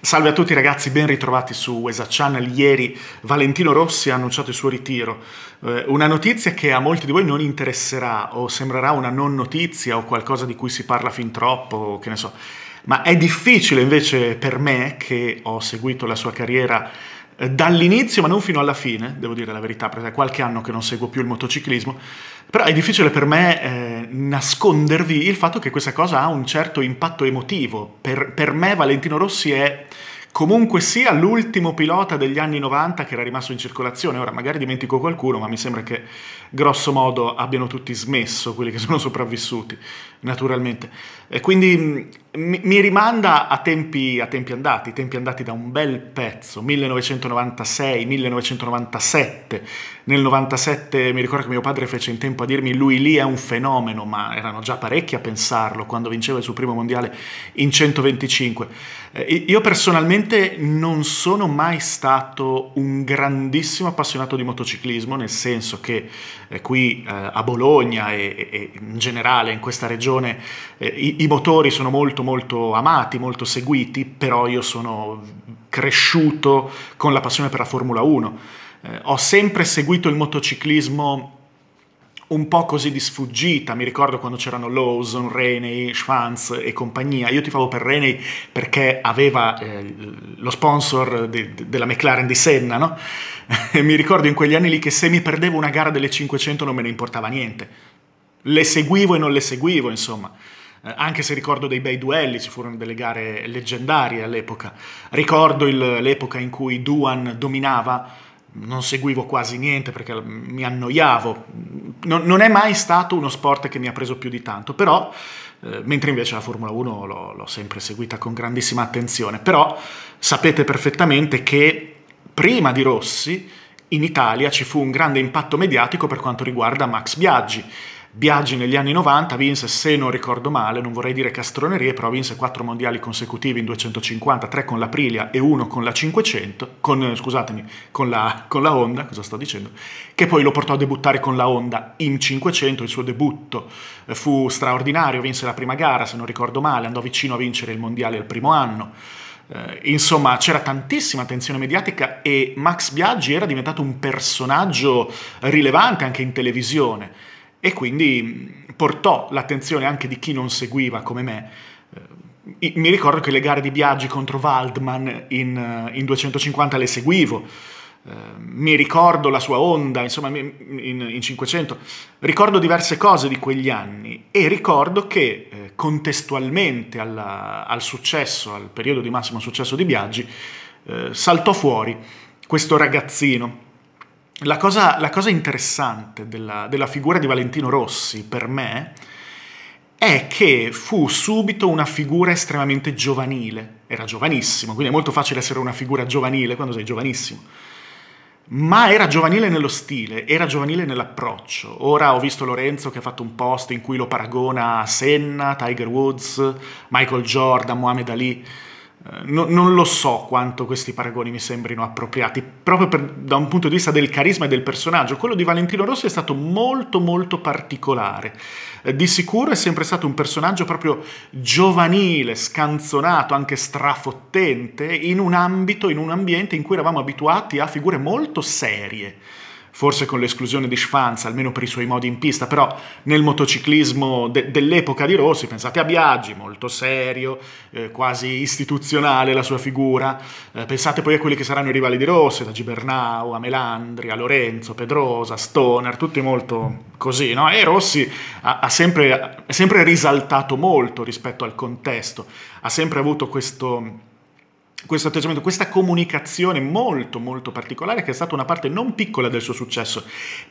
Salve a tutti ragazzi, ben ritrovati su Wesa Channel. Ieri Valentino Rossi ha annunciato il suo ritiro. Eh, una notizia che a molti di voi non interesserà o sembrerà una non notizia o qualcosa di cui si parla fin troppo, che ne so. Ma è difficile invece per me, che ho seguito la sua carriera dall'inizio, ma non fino alla fine, devo dire la verità, perché è qualche anno che non seguo più il motociclismo, però è difficile per me eh, nascondervi il fatto che questa cosa ha un certo impatto emotivo. Per, per me Valentino Rossi è comunque sia l'ultimo pilota degli anni 90 che era rimasto in circolazione. Ora magari dimentico qualcuno, ma mi sembra che grosso modo abbiano tutti smesso quelli che sono sopravvissuti, naturalmente. E quindi mi, mi rimanda a tempi, a tempi, andati, tempi andati da un bel pezzo, 1996, 1997. Nel 97 mi ricordo che mio padre fece in tempo a dirmi lui lì è un fenomeno, ma erano già parecchi a pensarlo quando vinceva il suo primo mondiale in 125. Eh, io personalmente non sono mai stato un grandissimo appassionato di motociclismo, nel senso che eh, qui eh, a Bologna e, in generale in questa regione i, motori sono molto molto amati, molto seguiti, però io sono cresciuto con la passione per la Formula 1. Eh, ho sempre seguito il motociclismo un po' così di sfuggita, mi ricordo quando c'erano Lawson, Reney, Schwanz e compagnia, io tifavo per Reney perché aveva eh, lo sponsor de, della McLaren di Senna, no? e mi ricordo in quegli anni lì che se mi perdevo una gara delle 500 non me ne importava niente, le seguivo e non le seguivo, insomma. Eh, anche se ricordo dei bei duelli, ci furono delle gare leggendarie all'epoca. Ricordo il, l'epoca in cui Duan dominava, non seguivo quasi niente perché mi annoiavo. Non, non, è mai stato uno sport che mi ha preso più di tanto, però, eh, mentre invece la Formula 1 l'ho, l'ho sempre seguita con grandissima attenzione. Però sapete perfettamente che prima di Rossi in Italia ci fu un grande impatto mediatico per quanto riguarda Max Biaggi Biaggi negli anni 90 vinse, se non ricordo male, non vorrei dire castronerie, però vinse quattro mondiali consecutivi in 250, tre con l'Aprilia e uno con la 500, con, scusatemi, con la, con la Honda, cosa sto dicendo, che poi lo portò a debuttare con la Honda in 500, il suo debutto eh, fu straordinario, vinse la prima gara, se non ricordo male, andò vicino a vincere il mondiale il primo anno. Uh, insomma, c'era tantissima attenzione mediatica e Max Biaggi era diventato un personaggio rilevante anche in televisione e quindi portò l'attenzione anche di chi non seguiva come me. Eh, mi ricordo che le gare di Biaggi contro Waldman in, in 250 le seguivo, eh, mi ricordo la sua onda, insomma, in, in, 500, ricordo diverse cose di quegli anni e ricordo che eh, contestualmente alla, al successo, al periodo di massimo successo di Biaggi, eh, saltò fuori questo ragazzino la cosa, la cosa interessante della, della figura di Valentino Rossi per me è che fu subito una figura estremamente giovanile. Era giovanissimo, quindi è molto facile essere una figura giovanile quando sei giovanissimo. Ma era giovanile nello stile, era giovanile nell'approccio. Ora ho visto Lorenzo che ha fatto un post in cui lo paragona a Senna, Tiger Woods, Michael Jordan, Muhammad Ali. Eh, no, non lo so quanto questi paragoni mi sembrino appropriati, proprio per, da un punto di vista del carisma e del personaggio. Quello di Valentino Rossi è stato molto molto particolare. Eh, di sicuro è sempre stato un personaggio proprio giovanile, scanzonato, anche strafottente, in un ambito, in un ambiente in cui eravamo abituati a figure molto serie forse con l'esclusione di Schwanz, almeno per i suoi modi in pista, però nel motociclismo de- dell'epoca di Rossi, pensate a Biaggi, molto serio, eh, quasi istituzionale la sua figura, eh, pensate poi a quelli che saranno i rivali di Rossi, da Gibernau a Melandri, a Lorenzo, Pedrosa, Stoner, tutti molto così, no? E Rossi ha, ha sempre, ha sempre risaltato molto rispetto al contesto, ha sempre avuto questo questo atteggiamento, questa comunicazione molto molto particolare che è stata una parte non piccola del suo successo,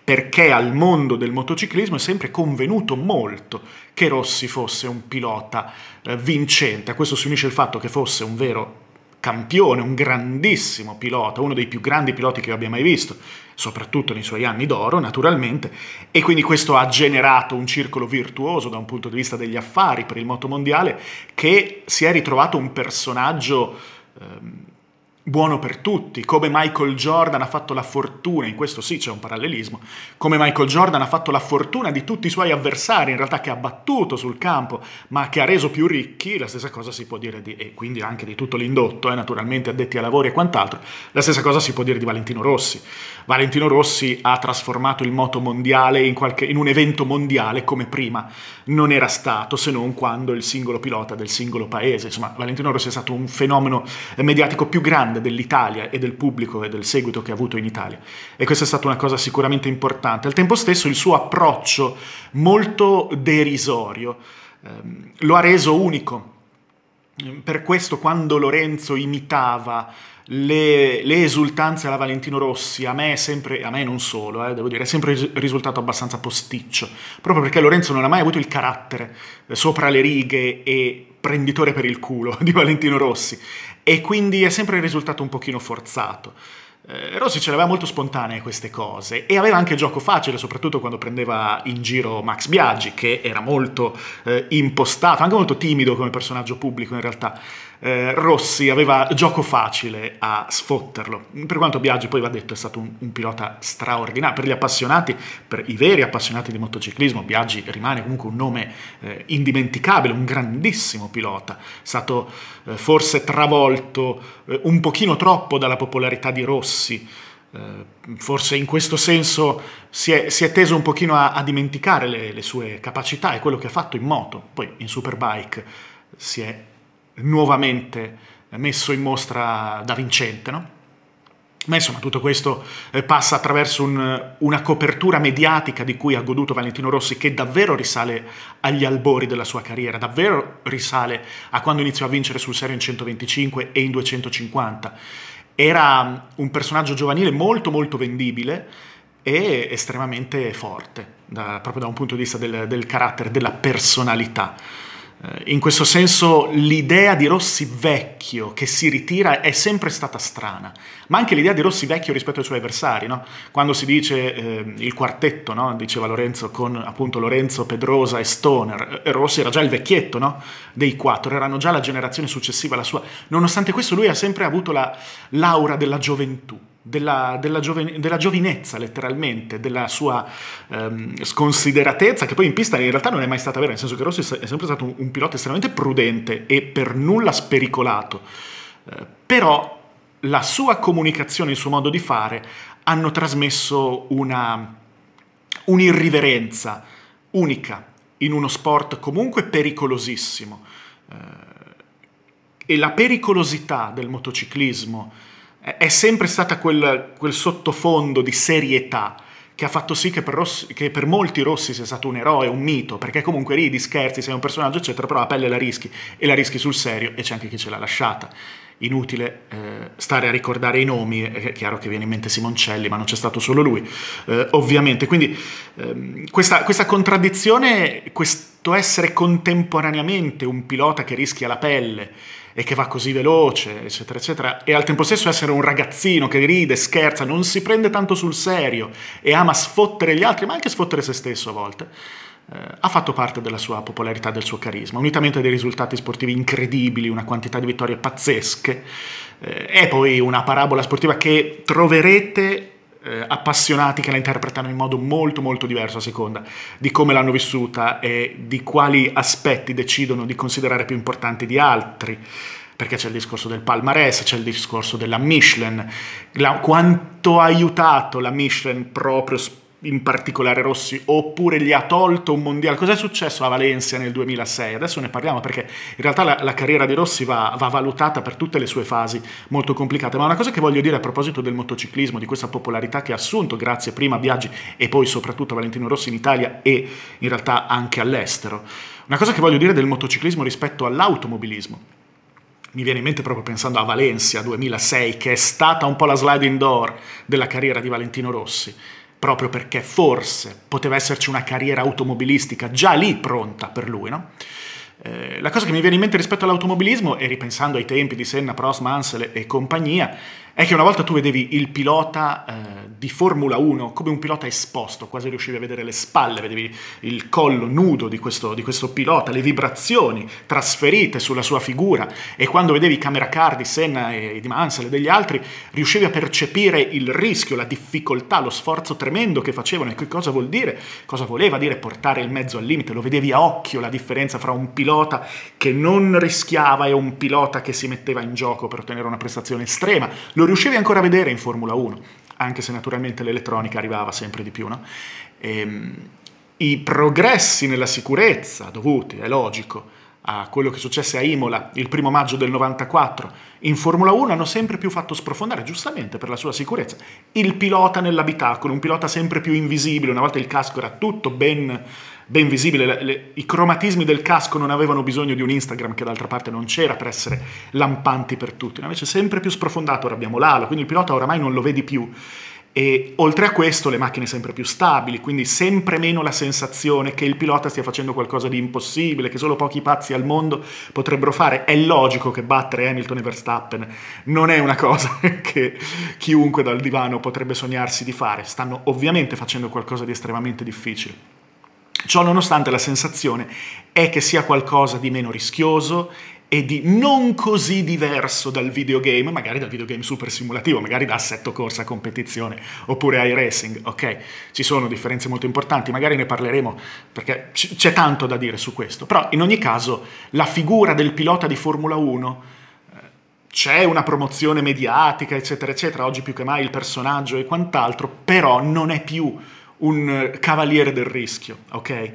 perché al mondo del motociclismo è sempre convenuto molto che Rossi fosse un pilota eh, vincente. A questo si unisce il fatto che fosse un vero campione, un grandissimo pilota, uno dei più grandi piloti che io abbia mai visto, soprattutto nei suoi anni d'oro, naturalmente, e quindi questo ha generato un circolo virtuoso da un punto di vista degli affari per il motomondiale che si è ritrovato un personaggio Ehm, buono per tutti, come Michael Jordan ha fatto la fortuna, in questo sì c'è un parallelismo, come Michael Jordan ha fatto la fortuna di tutti i suoi avversari, in realtà che ha battuto sul campo, ma che ha reso più ricchi, la stessa cosa si può dire di, e quindi anche di tutto l'indotto, eh, naturalmente addetti ai lavori e quant'altro, la stessa cosa si può dire di Valentino Rossi. Valentino Rossi ha trasformato il moto mondiale in, qualche, in un evento mondiale come prima non era stato, se non quando il singolo pilota del singolo paese. Insomma, Valentino Rossi è stato un fenomeno mediatico più grande grande dell'Italia e del pubblico e del seguito che ha avuto in Italia. E questa è stata una cosa sicuramente importante. Al tempo stesso il suo approccio molto derisorio ehm, lo ha reso unico. Per questo quando Lorenzo imitava le, le, esultanze alla Valentino Rossi a me è sempre, a me non solo, eh, devo dire, è sempre risultato abbastanza posticcio, proprio perché Lorenzo non ha mai avuto il carattere eh, sopra le righe e prenditore per il culo di Valentino Rossi e quindi è sempre risultato un pochino forzato. Eh, Rossi ce l'aveva molto spontanee queste cose e aveva anche gioco facile, soprattutto quando prendeva in giro Max Biaggi, che era molto eh, impostato, anche molto timido come personaggio pubblico in realtà eh, Rossi aveva gioco facile a sfotterlo. Per quanto Biaggi poi va detto è stato un, un, pilota straordinario, per gli appassionati, per i veri appassionati di motociclismo, Biaggi rimane comunque un nome eh, indimenticabile, un grandissimo pilota, è stato eh, forse travolto eh, un pochino troppo dalla popolarità di Rossi. Uh, forse in questo senso si è, si è, teso un pochino a, a dimenticare le, le, sue capacità e quello che ha fatto in moto. Poi in Superbike si è nuovamente messo in mostra da vincente, no? Ma insomma tutto questo eh, passa attraverso un, una copertura mediatica di cui ha goduto Valentino Rossi che davvero risale agli albori della sua carriera, davvero risale a quando iniziò a vincere sul serio in 125 e in 250. Era un personaggio giovanile molto molto vendibile e estremamente forte, da, proprio da un punto di vista del, del carattere, della personalità. Eh, in questo senso l'idea di Rossi vecchio che si ritira è sempre stata strana, ma anche l'idea di Rossi vecchio rispetto ai suoi avversari, no? quando si dice eh, il quartetto, no? diceva Lorenzo, con appunto Lorenzo, Pedrosa e Stoner, eh, Rossi era già il vecchietto no? dei quattro, erano già la generazione successiva alla sua, nonostante questo lui ha sempre avuto la l'aura della gioventù della, della, gioven- della, giovinezza letteralmente, della sua ehm, sconsideratezza, che poi in pista in realtà non è mai stata vera, nel senso che Rossi è sempre stato un, un pilota estremamente prudente e per nulla spericolato. Eh, però la sua comunicazione, il suo modo di fare hanno trasmesso una, un'irriverenza unica in uno sport comunque pericolosissimo. Eh, e la pericolosità del motociclismo è sempre stata quel, quel sottofondo di serietà che ha fatto sì che per, Rossi, che per, molti Rossi sia stato un eroe, un mito, perché comunque ridi, scherzi, sei un personaggio, eccetera, però la pelle la rischi e la rischi sul serio e c'è anche chi ce l'ha lasciata. Inutile eh, stare a ricordare i nomi, è chiaro che viene in mente Simoncelli, ma non c'è stato solo lui, eh, ovviamente. Quindi ehm, questa, questa contraddizione, questo essere contemporaneamente un pilota che rischia la pelle e che va così veloce, eccetera, eccetera, e al tempo stesso essere un ragazzino che ride, scherza, non si prende tanto sul serio e ama sfottere gli altri, ma anche sfottere se stesso a volte, eh, ha fatto parte della sua popolarità, del suo carisma, unitamente a dei risultati sportivi incredibili, una quantità di vittorie pazzesche, eh, e poi una parabola sportiva che troverete eh, appassionati che la interpretano in modo molto molto diverso a seconda di come l'hanno vissuta e di quali aspetti decidono di considerare più importanti di altri. Perché c'è il discorso del palmarès, c'è il discorso della Michelin, la, quanto ha aiutato la Michelin proprio in particolare Rossi, oppure gli ha tolto un mondiale. Cos'è successo a Valencia nel 2006? Adesso ne parliamo perché in realtà la, la carriera di Rossi va, va, valutata per tutte le sue fasi molto complicate. Ma una cosa che voglio dire a proposito del motociclismo, di questa popolarità che ha assunto grazie prima a Biaggi e poi soprattutto a Valentino Rossi in Italia e in realtà anche all'estero. Una cosa che voglio dire del motociclismo rispetto all'automobilismo mi viene in mente proprio pensando a Valencia 2006, che è stata un po' la sliding door della carriera di Valentino Rossi proprio perché forse poteva esserci una carriera automobilistica già lì pronta per lui, no? eh, la cosa che mi viene in mente rispetto all'automobilismo, e ripensando ai tempi di Senna, Prost, Mansell e compagnia, è che una volta tu vedevi il pilota eh, di Formula 1 come un pilota esposto, quasi riuscivi a vedere le spalle, vedevi il collo nudo di questo, di questo pilota, le vibrazioni trasferite sulla sua figura e quando vedevi i camera car di Senna e di Mansell e degli altri riuscivi a percepire il rischio, la difficoltà, lo sforzo tremendo che facevano e che cosa vuol dire, cosa voleva dire portare il mezzo al limite, lo vedevi a occhio la differenza fra un pilota che non rischiava e un pilota che si metteva in gioco per ottenere una prestazione estrema, lo riuscivi ancora a vedere in Formula 1, anche se naturalmente l'elettronica arrivava sempre di più. No? E, ehm, I progressi nella sicurezza dovuti, è logico, a quello che successe a Imola il primo maggio del 94 in Formula 1 hanno sempre più fatto sprofondare, giustamente per la sua sicurezza, il pilota nell'abitacolo, un pilota sempre più invisibile, una volta il casco era tutto ben ben visibile, le, le, i cromatismi del casco non avevano bisogno di un Instagram che d'altra parte non c'era per essere lampanti per tutti, invece sempre più sprofondato ora abbiamo l'alo, quindi il pilota oramai non lo vedi più. E oltre a questo le macchine sempre più stabili, quindi sempre meno la sensazione che il pilota stia facendo qualcosa di impossibile, che solo pochi pazzi al mondo potrebbero fare. È logico che battere Hamilton e Verstappen non è una cosa che chiunque dal divano potrebbe sognarsi di fare. Stanno ovviamente facendo qualcosa di estremamente difficile. Ciò nonostante la sensazione è che sia qualcosa di meno rischioso e di non così diverso dal videogame, magari dal videogame super simulativo, magari da assetto corsa competizione oppure iRacing, ok? Ci sono differenze molto importanti, magari ne parleremo perché c- c'è tanto da dire su questo, però in ogni caso la figura del pilota di Formula 1 eh, c'è una promozione mediatica, eccetera, eccetera, oggi più che mai il personaggio e quant'altro, però non è più un cavaliere del rischio, ok?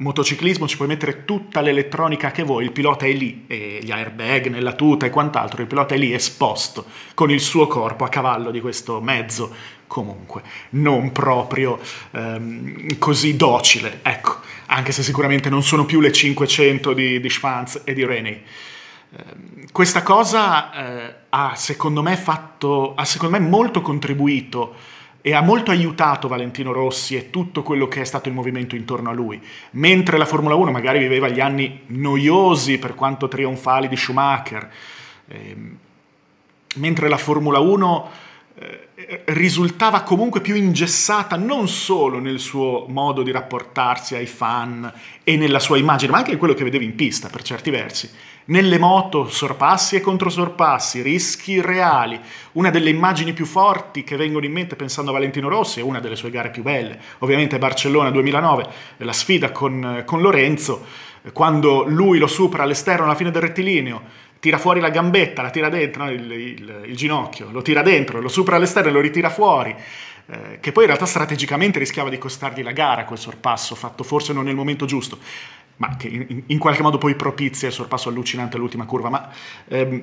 Motociclismo ci puoi mettere tutta l'elettronica che vuoi, il pilota è lì, gli airbag nella tuta e quant'altro, il pilota è lì esposto con il suo corpo a cavallo di questo mezzo, comunque non proprio ehm, così docile, ecco, anche se sicuramente non sono più le 500 di, di Schwanz e di Rennie. Eh, questa cosa eh, ha secondo me fatto, ha secondo me molto contribuito e ha molto aiutato Valentino Rossi e tutto quello che è stato il movimento intorno a lui. Mentre la Formula 1 magari viveva gli anni noiosi per quanto trionfali di Schumacher, ehm, mentre la Formula 1 eh, risultava comunque più ingessata non solo nel suo modo di rapportarsi ai fan e nella sua immagine, ma anche in quello che vedevi in pista per certi versi. Nelle moto, sorpassi e controsorpassi, rischi reali. Una delle immagini più forti che vengono in mente pensando a Valentino Rossi è una delle sue gare più belle. Ovviamente Barcellona 2009, la sfida con, con Lorenzo, quando lui lo supera all'esterno alla fine del rettilineo, tira fuori la gambetta, la tira dentro, no? il, il, il, ginocchio, lo tira dentro, lo supera all'esterno e lo ritira fuori. Eh, che poi in realtà strategicamente rischiava di costargli la gara quel sorpasso, fatto forse non nel momento giusto ma che in, in, qualche modo poi propizia il sorpasso allucinante all'ultima curva, ma ehm,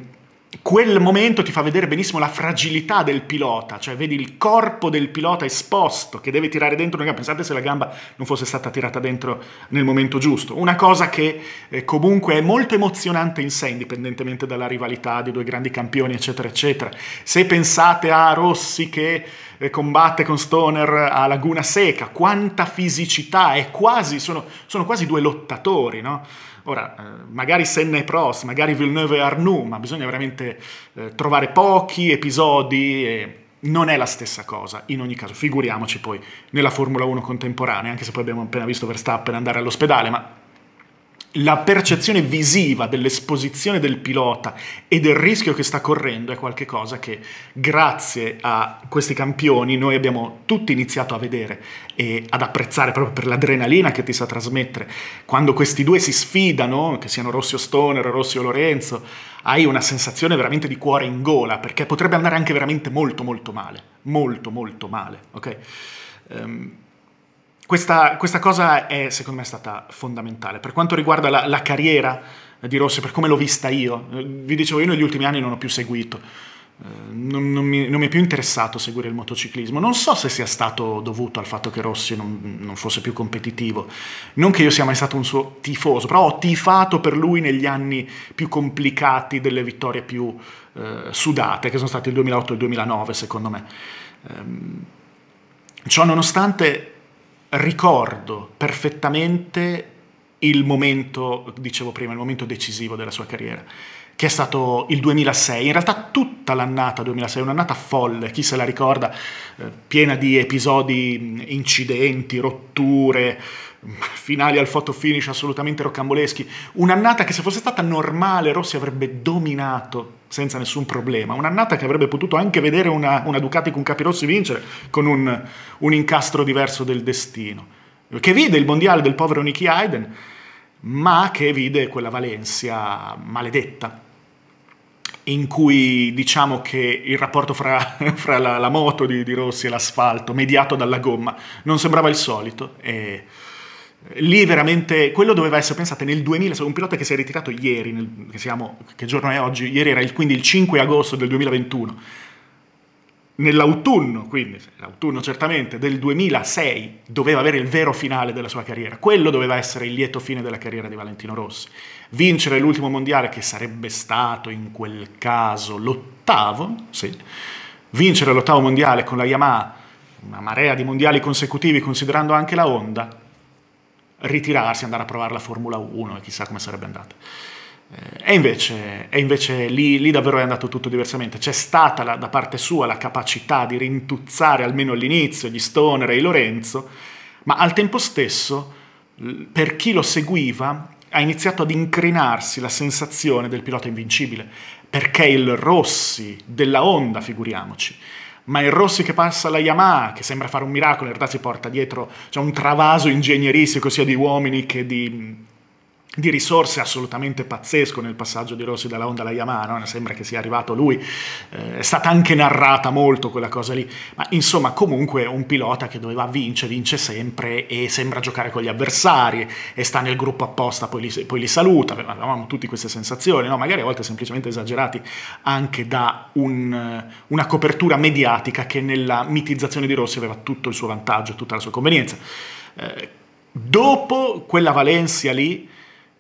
quel momento ti fa vedere benissimo la fragilità del pilota, cioè vedi il corpo del pilota esposto che deve tirare dentro una gamba. Pensate se la gamba non fosse stata tirata dentro nel momento giusto. Una cosa che eh, comunque è molto emozionante in sé, indipendentemente dalla rivalità di due grandi campioni, eccetera, eccetera. Se pensate a Rossi che eh, combatte con Stoner a Laguna Seca, quanta fisicità, è quasi, sono, sono quasi due lottatori, no? Ora, eh, magari Senna e Prost, magari Villeneuve e Arnoux, ma bisogna veramente eh, trovare pochi episodi e non è la stessa cosa, in ogni caso, figuriamoci poi nella Formula 1 contemporanea, anche se poi abbiamo appena visto Verstappen andare all'ospedale, ma la percezione visiva dell'esposizione del pilota e del rischio che sta correndo è qualcosa che grazie a questi campioni noi abbiamo tutti iniziato a vedere e ad apprezzare proprio per l'adrenalina che ti sa trasmettere. Quando questi due si sfidano, che siano Rossi o Stoner, o Lorenzo, hai una sensazione veramente di cuore in gola perché potrebbe andare anche veramente molto molto male, molto molto male, ok? Um, questa, questa, cosa è secondo me stata fondamentale. Per quanto riguarda la, la, carriera di Rossi, per come l'ho vista io, eh, vi dicevo io negli ultimi anni non ho più seguito, eh, non, non, mi, non, mi, è più interessato seguire il motociclismo. Non so se sia stato dovuto al fatto che Rossi non, non, fosse più competitivo. Non che io sia mai stato un suo tifoso, però ho tifato per lui negli anni più complicati delle vittorie più eh, sudate, che sono stati il 2008 e il 2009, secondo me. Ehm, ciò nonostante ricordo perfettamente il momento, dicevo prima, il momento decisivo della sua carriera, che è stato il 2006. In realtà tutta l'annata 2006, un'annata folle, chi se la ricorda, eh, piena di episodi, incidenti, rotture, finali al photo finish assolutamente rocamboleschi. Un'annata che se fosse stata normale Rossi avrebbe dominato senza nessun problema. Un'annata che avrebbe potuto anche vedere una, una Ducati con Capirossi vincere con un, un incastro diverso del destino. Che vide il mondiale del povero Nicky Hayden, ma che vide quella Valencia maledetta in cui diciamo che il rapporto fra, fra la, la, moto di, di, Rossi e l'asfalto, mediato dalla gomma, non sembrava il solito. E lì veramente, quello doveva essere, pensate, nel 2000, un pilota che si è ritirato ieri, nel, che, siamo, che giorno è oggi? Ieri era il, quindi il 5 agosto del 2021 nell'autunno, quindi l'autunno certamente, del 2006 doveva avere il vero finale della sua carriera. Quello doveva essere il lieto fine della carriera di Valentino Rossi. Vincere l'ultimo mondiale, che sarebbe stato in quel caso l'ottavo, sì. Vincere l'ottavo mondiale con la Yamaha, una marea di mondiali consecutivi considerando anche la Honda, ritirarsi, andare a provare la Formula 1 e chissà come sarebbe andata. E invece, e invece lì, lì, davvero è andato tutto diversamente. C'è stata la, da parte sua la capacità di rintuzzare almeno all'inizio gli Stoner e Lorenzo, ma al tempo stesso, per chi lo seguiva, ha iniziato ad incrinarsi la sensazione del pilota invincibile, perché il Rossi della Honda, figuriamoci, ma il Rossi che passa alla Yamaha, che sembra fare un miracolo, in realtà si porta dietro cioè un travaso ingegneristico sia di uomini che di di risorse assolutamente pazzesco nel passaggio di Rossi dalla Honda alla Yamaha, no? sembra che sia arrivato lui, eh, è stata anche narrata molto quella cosa lì, ma insomma comunque un pilota che doveva vincere, vince sempre e sembra giocare con gli avversari e sta nel gruppo apposta, poi li, poi li saluta, avevamo tutte queste sensazioni, no? magari a volte semplicemente esagerati anche da un, una copertura mediatica che nella mitizzazione di Rossi aveva tutto il suo vantaggio, tutta la sua convenienza. Eh, dopo quella Valencia lì,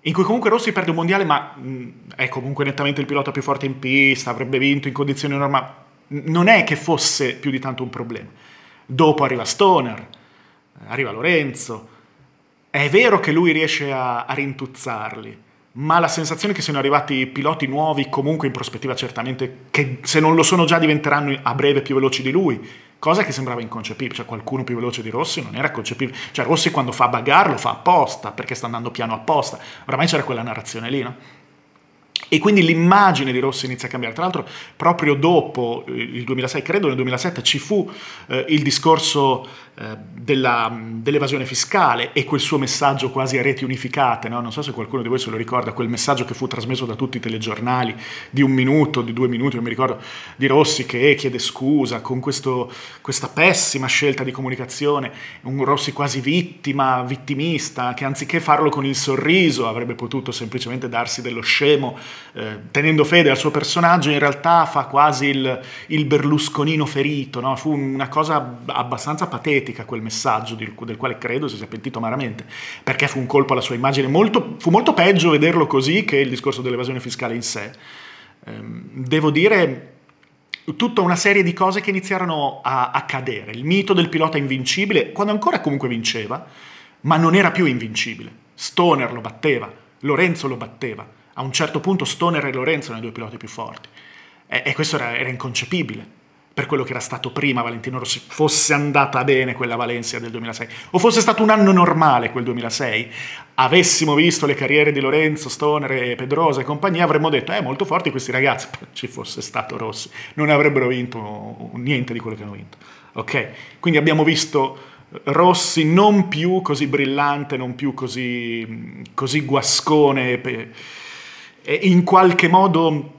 in cui comunque Rossi perde un mondiale, ma mh, è comunque nettamente il pilota più forte in pista, avrebbe vinto in condizioni normali. Non è che fosse più di tanto un problema. Dopo arriva Stoner, arriva Lorenzo. È vero che lui riesce a, a rintuzzarli, ma la sensazione che siano arrivati piloti nuovi, comunque in prospettiva certamente, che se non lo sono già diventeranno a breve più veloci di lui, cosa che sembrava inconcepibile, cioè qualcuno più veloce di Rossi non era concepibile, cioè Rossi quando fa bagar lo fa apposta, perché sta andando piano apposta, oramai c'era quella narrazione lì, no? E quindi l'immagine di Rossi inizia a cambiare. Tra l'altro, proprio dopo eh, il 2006, credo nel 2007, ci fu eh, il discorso eh, della, dell'evasione fiscale e quel suo messaggio quasi a reti unificate. No? Non so se qualcuno di voi se lo ricorda, quel messaggio che fu trasmesso da tutti i telegiornali di un minuto, di due minuti, non mi ricordo, di Rossi che chiede scusa con questo, questa pessima scelta di comunicazione. Un Rossi quasi vittima, vittimista, che anziché farlo con il sorriso avrebbe potuto semplicemente darsi dello scemo eh, tenendo fede al suo personaggio, in realtà fa quasi il, il Berlusconino ferito, no? fu una cosa abbastanza patetica quel messaggio del, del, quale credo si sia pentito amaramente, perché fu un colpo alla sua immagine, molto, fu molto peggio vederlo così che il discorso dell'evasione fiscale in sé. Eh, devo dire tutta una serie di cose che iniziarono a, a cadere, il mito del pilota invincibile, quando ancora comunque vinceva, ma non era più invincibile. Stoner lo batteva, Lorenzo lo batteva, a un certo punto Stoner e Lorenzo erano i due piloti più forti. E, e questo era, era, inconcepibile per quello che era stato prima Valentino Rossi, fosse andata bene quella Valencia del 2006, o fosse stato un anno normale quel 2006, avessimo visto le carriere di Lorenzo, Stoner e Pedrosa e compagnia, avremmo detto, eh, molto forti questi ragazzi, ci fosse stato Rossi, non avrebbero vinto niente di quello che hanno vinto. Ok? Quindi abbiamo visto Rossi non più così brillante, non più così, così guascone, in qualche modo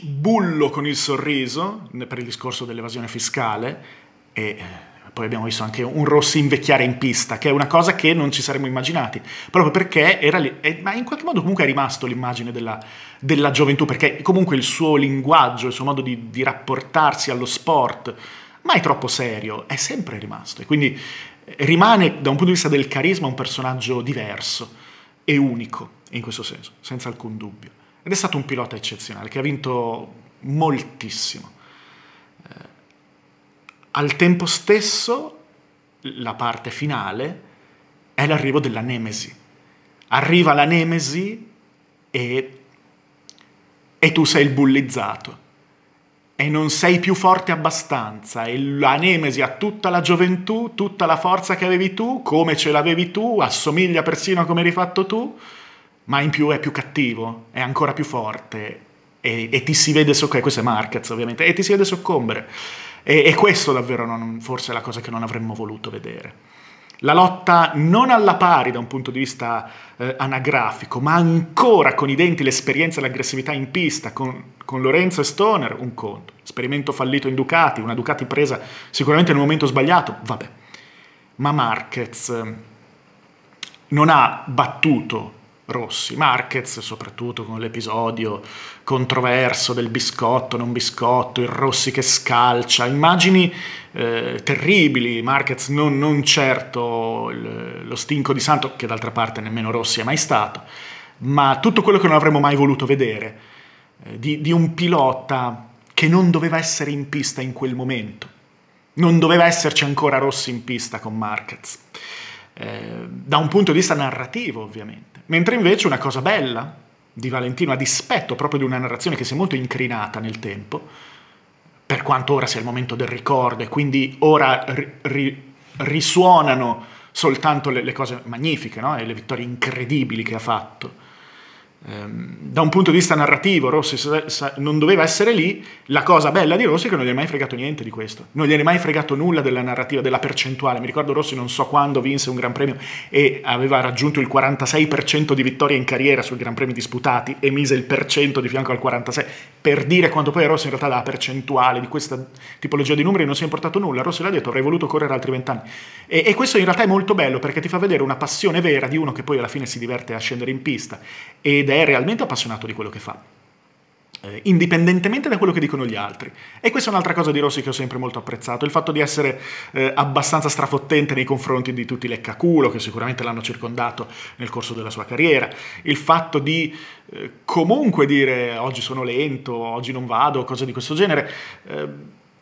bullo con il sorriso per il discorso dell'evasione fiscale e eh, poi abbiamo visto anche un Rossi invecchiare in pista, che è una cosa che non ci saremmo immaginati, proprio perché era lì, ma in qualche modo comunque è rimasto l'immagine della, della gioventù, perché comunque il suo linguaggio, il suo modo di, di rapportarsi allo sport, mai troppo serio, è sempre rimasto. E quindi rimane da un punto di vista del carisma un personaggio diverso e unico in questo senso, senza alcun dubbio. Ed è stato un pilota eccezionale che ha vinto moltissimo. Eh, al tempo stesso, la parte finale è l'arrivo della Nemesi. Arriva la Nemesi e e tu sei il bullizzato e non sei più forte abbastanza e la Nemesi ha tutta la gioventù, tutta la forza che avevi tu, come ce l'avevi tu, assomiglia persino a come eri fatto tu, ma in più è più cattivo, è ancora più forte e, e ti si vede soccombere, questo è Marquez ovviamente, e ti si vede soccombere. E, e questo davvero non, forse è la cosa che non avremmo voluto vedere la lotta non alla pari da un punto di vista eh, anagrafico, ma ancora con i denti l'esperienza e l'aggressività in pista, con, con, Lorenzo e Stoner, un conto. Esperimento fallito in Ducati, una Ducati presa sicuramente nel momento sbagliato, vabbè. Ma Marquez eh, non ha battuto Rossi, Marquez soprattutto con l'episodio controverso del biscotto, non biscotto, il Rossi che scalcia, immagini eh, terribili, Marquez non, non certo il, lo stinco di santo, che d'altra parte nemmeno Rossi è mai stato, ma tutto quello che non avremmo mai voluto vedere, eh, di, di un pilota che non doveva essere in pista in quel momento, non doveva esserci ancora Rossi in pista con Marquez. Eh, da un punto di vista narrativo ovviamente. Mentre invece una cosa bella di Valentino, a dispetto proprio di una narrazione che si è molto incrinata nel tempo, per quanto ora sia il momento del ricordo e quindi ora ri, ri, risuonano soltanto le, le cose magnifiche no? e le vittorie incredibili che ha fatto da un punto di vista narrativo Rossi non doveva essere lì, la cosa bella di Rossi è che non gli è mai fregato niente di questo, non gli è mai fregato nulla della narrativa, della percentuale, mi ricordo Rossi non so quando vinse un Gran Premio e aveva raggiunto il 46% di vittorie in carriera sui Gran Premi disputati e mise il percento di fianco al 46%, per dire quanto poi Rossi in realtà dalla percentuale di questa tipologia di numeri non si è importato nulla, Rossi l'ha detto avrei voluto correre altri vent'anni e, e questo in realtà è molto bello perché ti fa vedere una passione vera di uno che poi alla fine si diverte a scendere in pista. Ed è realmente appassionato di quello che fa. Eh, indipendentemente da quello che dicono gli altri. E questa è un'altra cosa di Rossi che ho sempre molto apprezzato, il fatto di essere eh, abbastanza strafottente nei confronti di tutti i leccaculo, che sicuramente l'hanno circondato nel corso della sua carriera, il fatto di eh, comunque dire oggi sono lento, oggi non vado, cose di questo genere, eh,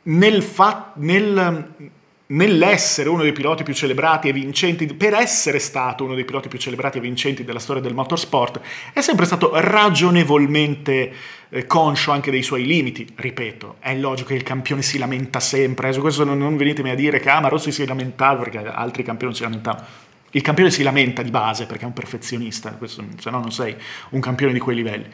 nel, fa- nel nell'essere uno dei piloti più celebrati e vincenti, per essere stato uno dei piloti più celebrati e vincenti della storia del motorsport, è sempre stato ragionevolmente eh, conscio anche dei suoi limiti. Ripeto, è logico che il campione si lamenta sempre, eh, su questo non, non venitemi a dire che ah, ma Rossi si lamentava perché altri campioni si lamentavano. Il campione si lamenta di base perché è un perfezionista, questo, se no non sei un campione di quei livelli.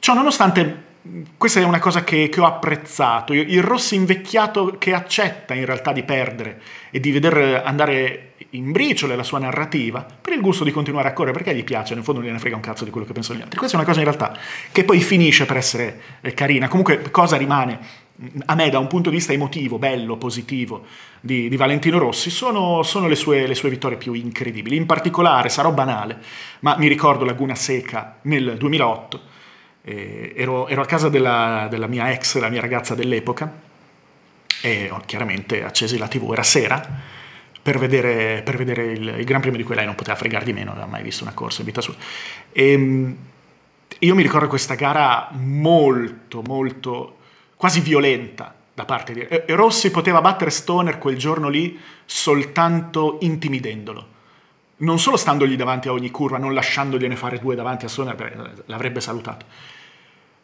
Ciò nonostante questa è una cosa che, che, ho apprezzato, il Rossi invecchiato che accetta in realtà di perdere e di veder andare in briciole la sua narrativa per il gusto di continuare a correre, perché gli piace, nel fondo non gliene frega un cazzo di quello che pensano gli altri. Questa è una cosa in realtà che poi finisce per essere eh, carina, comunque cosa rimane a me da un punto di vista emotivo, bello, positivo di, di Valentino Rossi sono, sono le, sue, le sue vittorie più incredibili, in particolare sarò banale, ma mi ricordo Laguna Seca nel 2008 ero, ero, a casa della, della, mia ex, la mia ragazza dell'epoca, e ho chiaramente accesi la tv, era sera, per vedere, per vedere il, il, Gran Premio di cui lei non poteva fregare di meno, non aveva mai visto una corsa in vita sua. E, ehm, io mi ricordo questa gara molto, molto, quasi violenta da parte di... E Rossi poteva battere Stoner quel giorno lì soltanto intimidendolo non solo standogli davanti a ogni curva, non lasciandogliene fare due davanti a Stoner, l'avrebbe salutato,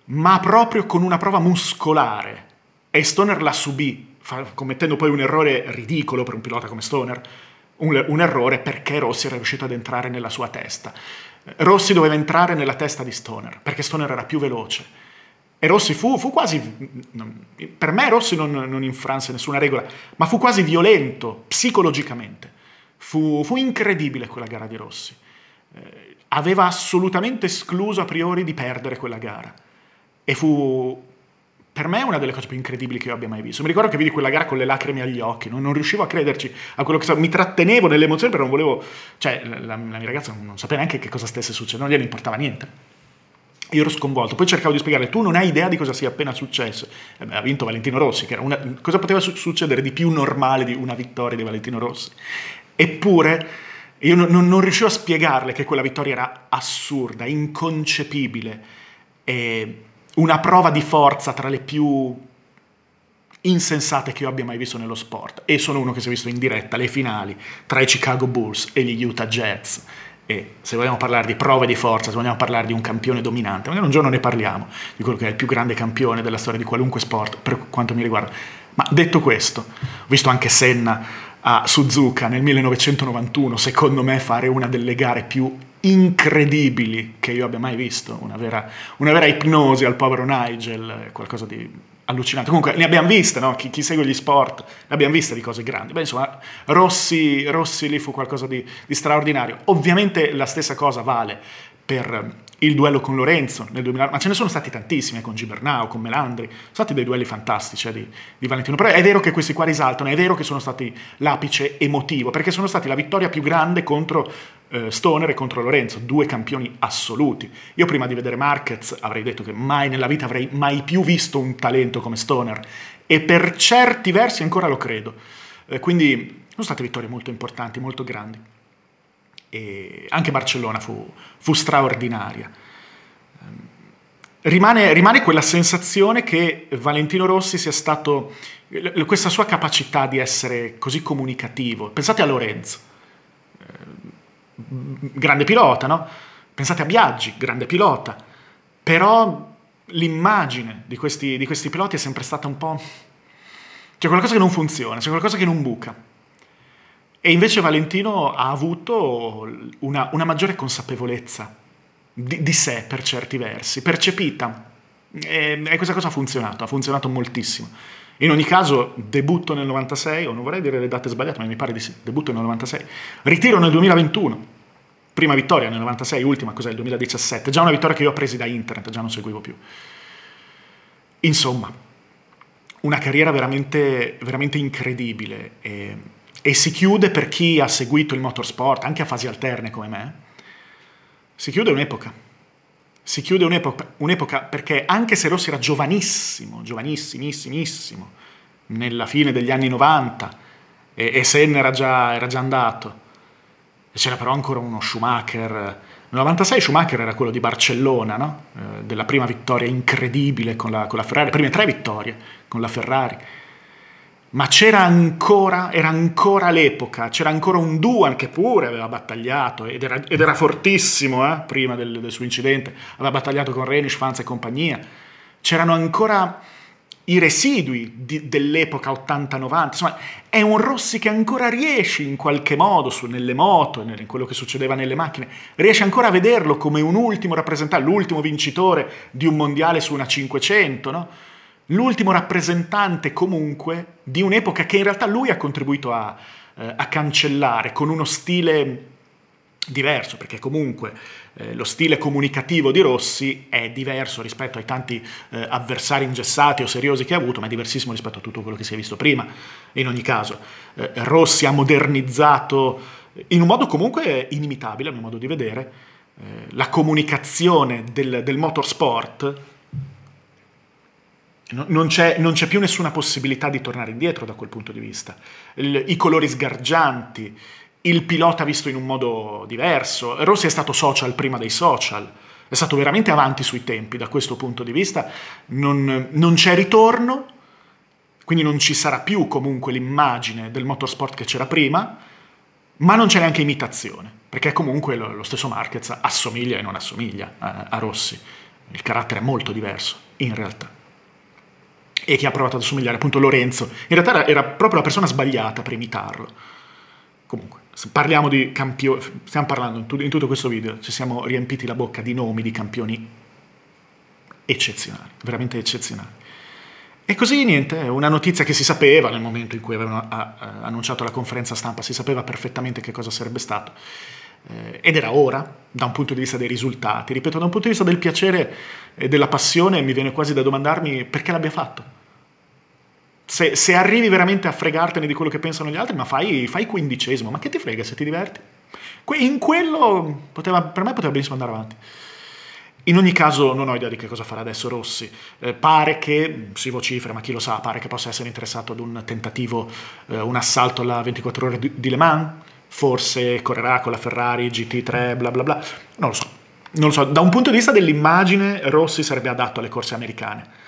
ma proprio con una prova muscolare. E Stoner la subì, commettendo poi un errore ridicolo per un pilota come Stoner, un, un errore perché Rossi era riuscito ad entrare nella sua testa. Rossi doveva entrare nella testa di Stoner, perché Stoner era più veloce. E Rossi fu, fu quasi, per me Rossi non, non infranse nessuna regola, ma fu quasi violento psicologicamente. Fu, fu incredibile quella gara di Rossi. Eh, aveva assolutamente escluso a priori di perdere quella gara e fu per me una delle cose più incredibili che io abbia mai visto. Mi ricordo che vidi quella gara con le lacrime agli occhi, non, non riuscivo a crederci a quello che stava, mi trattenevo nelle emozioni perché non volevo, cioè la, la, mia ragazza non sapeva neanche che cosa stesse succedendo, non gliene importava niente. Io ero sconvolto, poi cercavo di spiegare, tu non hai idea di cosa sia appena successo. Eh ha vinto Valentino Rossi, che era una, cosa poteva su- succedere di più normale di una vittoria di Valentino Rossi? Eppure io non, non riuscivo a spiegarle che quella vittoria era assurda, inconcepibile. Una prova di forza tra le più insensate che io abbia mai visto nello sport e sono uno che si è visto in diretta le finali tra i Chicago Bulls e gli Utah Jazz e se vogliamo parlare di prove di forza, se vogliamo parlare di un campione dominante, magari un giorno ne parliamo di quello che è il più grande campione della storia di qualunque sport per quanto mi riguarda. Ma detto questo, ho visto anche Senna a Suzuka nel 1991, secondo me fare una delle gare più incredibili che io abbia mai visto, una vera, una vera ipnosi al povero Nigel, qualcosa di allucinante. Comunque ne abbiamo viste, no? chi, chi, segue gli sport, ne abbiamo viste di cose grandi. Beh, insomma, Rossi, Rossi lì fu qualcosa di, di straordinario. Ovviamente la stessa cosa vale per il duello con Lorenzo nel 2000, ma ce ne sono stati tantissimi, con Gibernau, con Melandri, sono stati dei duelli fantastici eh, di, di, Valentino, però è vero che questi qua risaltano, è vero che sono stati l'apice emotivo, perché sono stati la vittoria più grande contro eh, Stoner e contro Lorenzo, due campioni assoluti. Io prima di vedere Marquez avrei detto che mai nella vita avrei mai più visto un talento come Stoner e per certi versi ancora lo credo. Eh, quindi sono state vittorie molto importanti, molto grandi. E anche Barcellona fu, fu straordinaria. Ehm, rimane, rimane, quella sensazione che Valentino Rossi sia stato, questa sua capacità di essere così comunicativo. Pensate a Lorenzo grande pilota, no? Pensate a Biaggi, grande pilota, però l'immagine di questi, di questi piloti è sempre stata un po'... C'è qualcosa che non funziona, c'è qualcosa che non buca. E invece Valentino ha avuto una, una maggiore consapevolezza di, di, sé per certi versi, percepita. E, e, questa cosa ha funzionato, ha funzionato moltissimo. In ogni caso, debutto nel 96, o non vorrei dire le date sbagliate, ma mi pare di sì, debutto nel 96, ritiro nel 2021, prima vittoria nel 96, ultima cos'è il 2017, già una vittoria che io ho presi da internet, già non seguivo più. Insomma, una carriera veramente, veramente incredibile e, e si chiude per chi ha seguito il motorsport, anche a fasi alterne come me, si chiude un'epoca. Si chiude un'epoca, un'epoca perché anche se Rossi era giovanissimo, giovanissimissimo, nella fine degli anni 90 e, e Senna era già, era già andato, c'era però ancora uno Schumacher. Nel 96 Schumacher era quello di Barcellona, no? eh, della prima vittoria incredibile con la, con la Ferrari, le prime tre vittorie con la Ferrari. Ma c'era ancora, era ancora l'epoca, c'era ancora un Duan che pure aveva battagliato ed era, ed era fortissimo eh, prima del, del, suo incidente, aveva battagliato con Renish, Fanza e compagnia. C'erano ancora i residui dell'epoca 80-90, insomma è un Rossi che ancora riesce in qualche modo su, nelle moto, in quello che succedeva nelle macchine, riesce ancora a vederlo come un ultimo rappresentante, l'ultimo vincitore di un mondiale su una 500, no? L'ultimo rappresentante comunque di un'epoca che in realtà lui ha contribuito a, eh, a cancellare con uno stile diverso, perché comunque eh, lo stile comunicativo di Rossi è diverso rispetto ai tanti eh, avversari ingessati o seriosi che ha avuto, ma è diversissimo rispetto a tutto quello che si è visto prima. In ogni caso, eh, Rossi ha modernizzato in un modo comunque inimitabile, a mio modo di vedere, eh, la comunicazione del, del motorsport. Non c'è, non c'è, più nessuna possibilità di tornare indietro da quel punto di vista. Il, I colori sgargianti, il pilota visto in un modo diverso. Rossi è stato social prima dei social, è stato veramente avanti sui tempi da questo punto di vista, non, non c'è ritorno, quindi non ci sarà più comunque l'immagine del motorsport che c'era prima, ma non c'è neanche imitazione, perché comunque lo, lo stesso Marquez assomiglia e non assomiglia a, a Rossi, il carattere è molto diverso in realtà e chi ha provato ad assomigliare appunto Lorenzo, in realtà era, proprio la persona sbagliata per imitarlo. Comunque parliamo di campioni, stiamo parlando in, tutto questo video, ci siamo riempiti la bocca di nomi di campioni eccezionali, veramente eccezionali. E così niente, una notizia che si sapeva nel momento in cui avevano annunciato la conferenza stampa, si sapeva perfettamente che cosa sarebbe stato. Eh, ed era ora, da un punto di vista dei risultati. Ripeto, da un punto di vista del piacere e della passione mi viene quasi da domandarmi perché l'abbia fatto se, se, arrivi veramente a fregartene di quello che pensano gli altri, ma fai, fai quindicesimo, ma che ti frega se ti diverti? In quello poteva, per me poteva benissimo andare avanti. In ogni caso non ho idea di che cosa farà adesso Rossi. Eh, pare che, si vocifera, ma chi lo sa, pare che possa essere interessato ad un tentativo, eh, un assalto alla 24 ore di, di, Le Mans, forse correrà con la Ferrari GT3, bla bla bla. Non lo so. Non lo so. Da un punto di vista dell'immagine, Rossi sarebbe adatto alle corse americane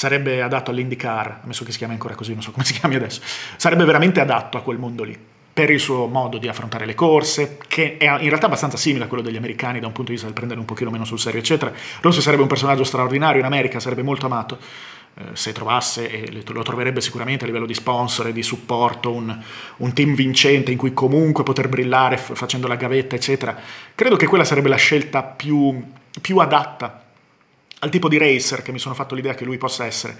sarebbe adatto all'IndyCar, ammesso che si chiami ancora così, non so come si chiami adesso, sarebbe veramente adatto a quel mondo lì. per il suo modo di affrontare le corse, che è in realtà abbastanza simile a quello degli americani da un punto di vista del prendere un pochino meno sul serio, eccetera. Rossi sarebbe un personaggio straordinario in America, sarebbe molto amato eh, se trovasse, e lo troverebbe sicuramente a livello di sponsor e di supporto, un, un team vincente in cui comunque poter brillare f- facendo la gavetta, eccetera. Credo che quella sarebbe la scelta più, più adatta al tipo di racer che mi sono fatto l'idea che lui possa essere.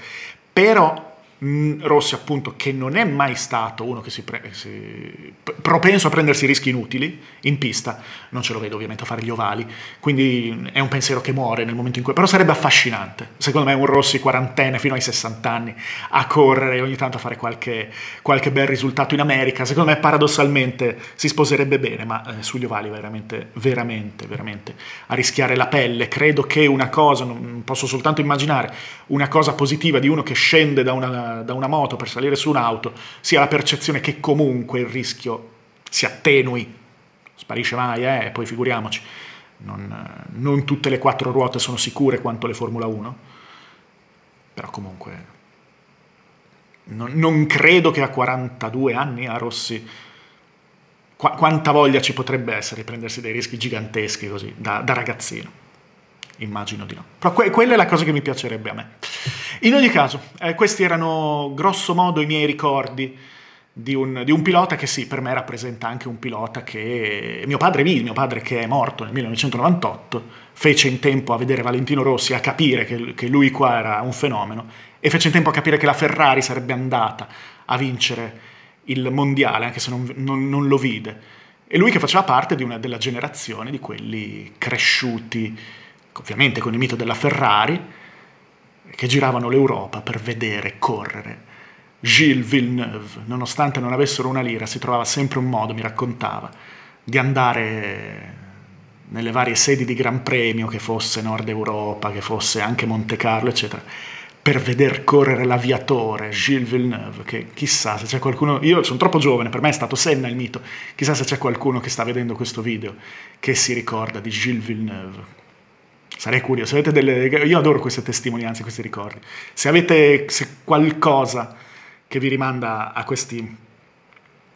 Però Rossi appunto che non è mai stato uno che si, pre- si, propenso a prendersi rischi inutili in pista, non ce lo vedo ovviamente a fare gli ovali, quindi è un pensiero che muore nel momento in cui, però sarebbe affascinante, secondo me un Rossi quarantenne fino ai 60 anni a correre ogni tanto a fare qualche, qualche bel risultato in America, secondo me paradossalmente si sposerebbe bene, ma eh, sugli ovali veramente, veramente, veramente a rischiare la pelle, credo che una cosa, non posso soltanto immaginare, una cosa positiva di uno che scende da una da una moto per salire su un'auto sia la percezione che comunque il rischio si attenui. Sparisce mai, eh? E poi figuriamoci. Non, non, tutte le quattro ruote sono sicure quanto le Formula 1, però comunque non, non credo che a 42 anni a Rossi qu- quanta voglia ci potrebbe essere di prendersi dei rischi giganteschi così da, da ragazzino. Immagino di no. Però que- quella è la cosa che mi piacerebbe a me. In ogni caso, eh, questi erano grosso modo i miei ricordi di un, di un, pilota che sì, per me rappresenta anche un pilota che mio padre mio padre che è morto nel 1998, fece in tempo a vedere Valentino Rossi, a capire che, che lui qua era un fenomeno e fece in tempo a capire che la Ferrari sarebbe andata a vincere il mondiale, anche se non, non, non lo vide. E lui che faceva parte una, della generazione di quelli cresciuti, ovviamente con il mito della Ferrari, che giravano l'Europa per vedere correre. Gilles Villeneuve, nonostante non avessero una lira, si trovava sempre un modo, mi raccontava, di andare nelle varie sedi di Gran Premio, che fosse Nord Europa, che fosse anche Monte Carlo, eccetera, per veder correre l'aviatore Gilles Villeneuve, che chissà se c'è qualcuno, io sono troppo giovane, per me è stato Senna il mito, chissà se c'è qualcuno che sta vedendo questo video che si ricorda di Gilles Villeneuve, sarei curioso. Se delle, io adoro queste testimonianze, questi ricordi. Se avete se qualcosa che vi rimanda a, questi,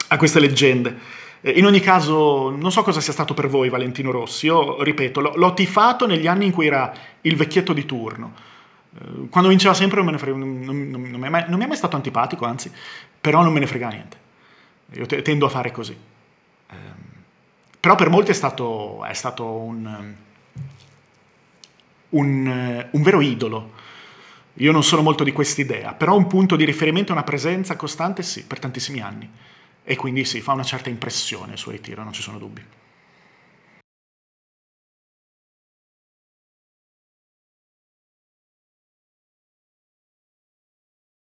a queste leggende. Eh, in ogni caso, non so cosa sia stato per voi Valentino Rossi. Io, ripeto, l'ho, l'ho tifato negli anni in cui era il vecchietto di turno. Eh, quando vinceva sempre non, frega, non, non, non, mi è mai stato antipatico, anzi, però non me ne frega niente. Io te, tendo a fare così. Eh, però per molti è stato, è stato un un, un vero idolo. Io non sono molto di quest'idea, però un punto di riferimento, una presenza costante sì, per tantissimi anni. E quindi sì, fa una certa impressione il suo ritiro, non ci sono dubbi.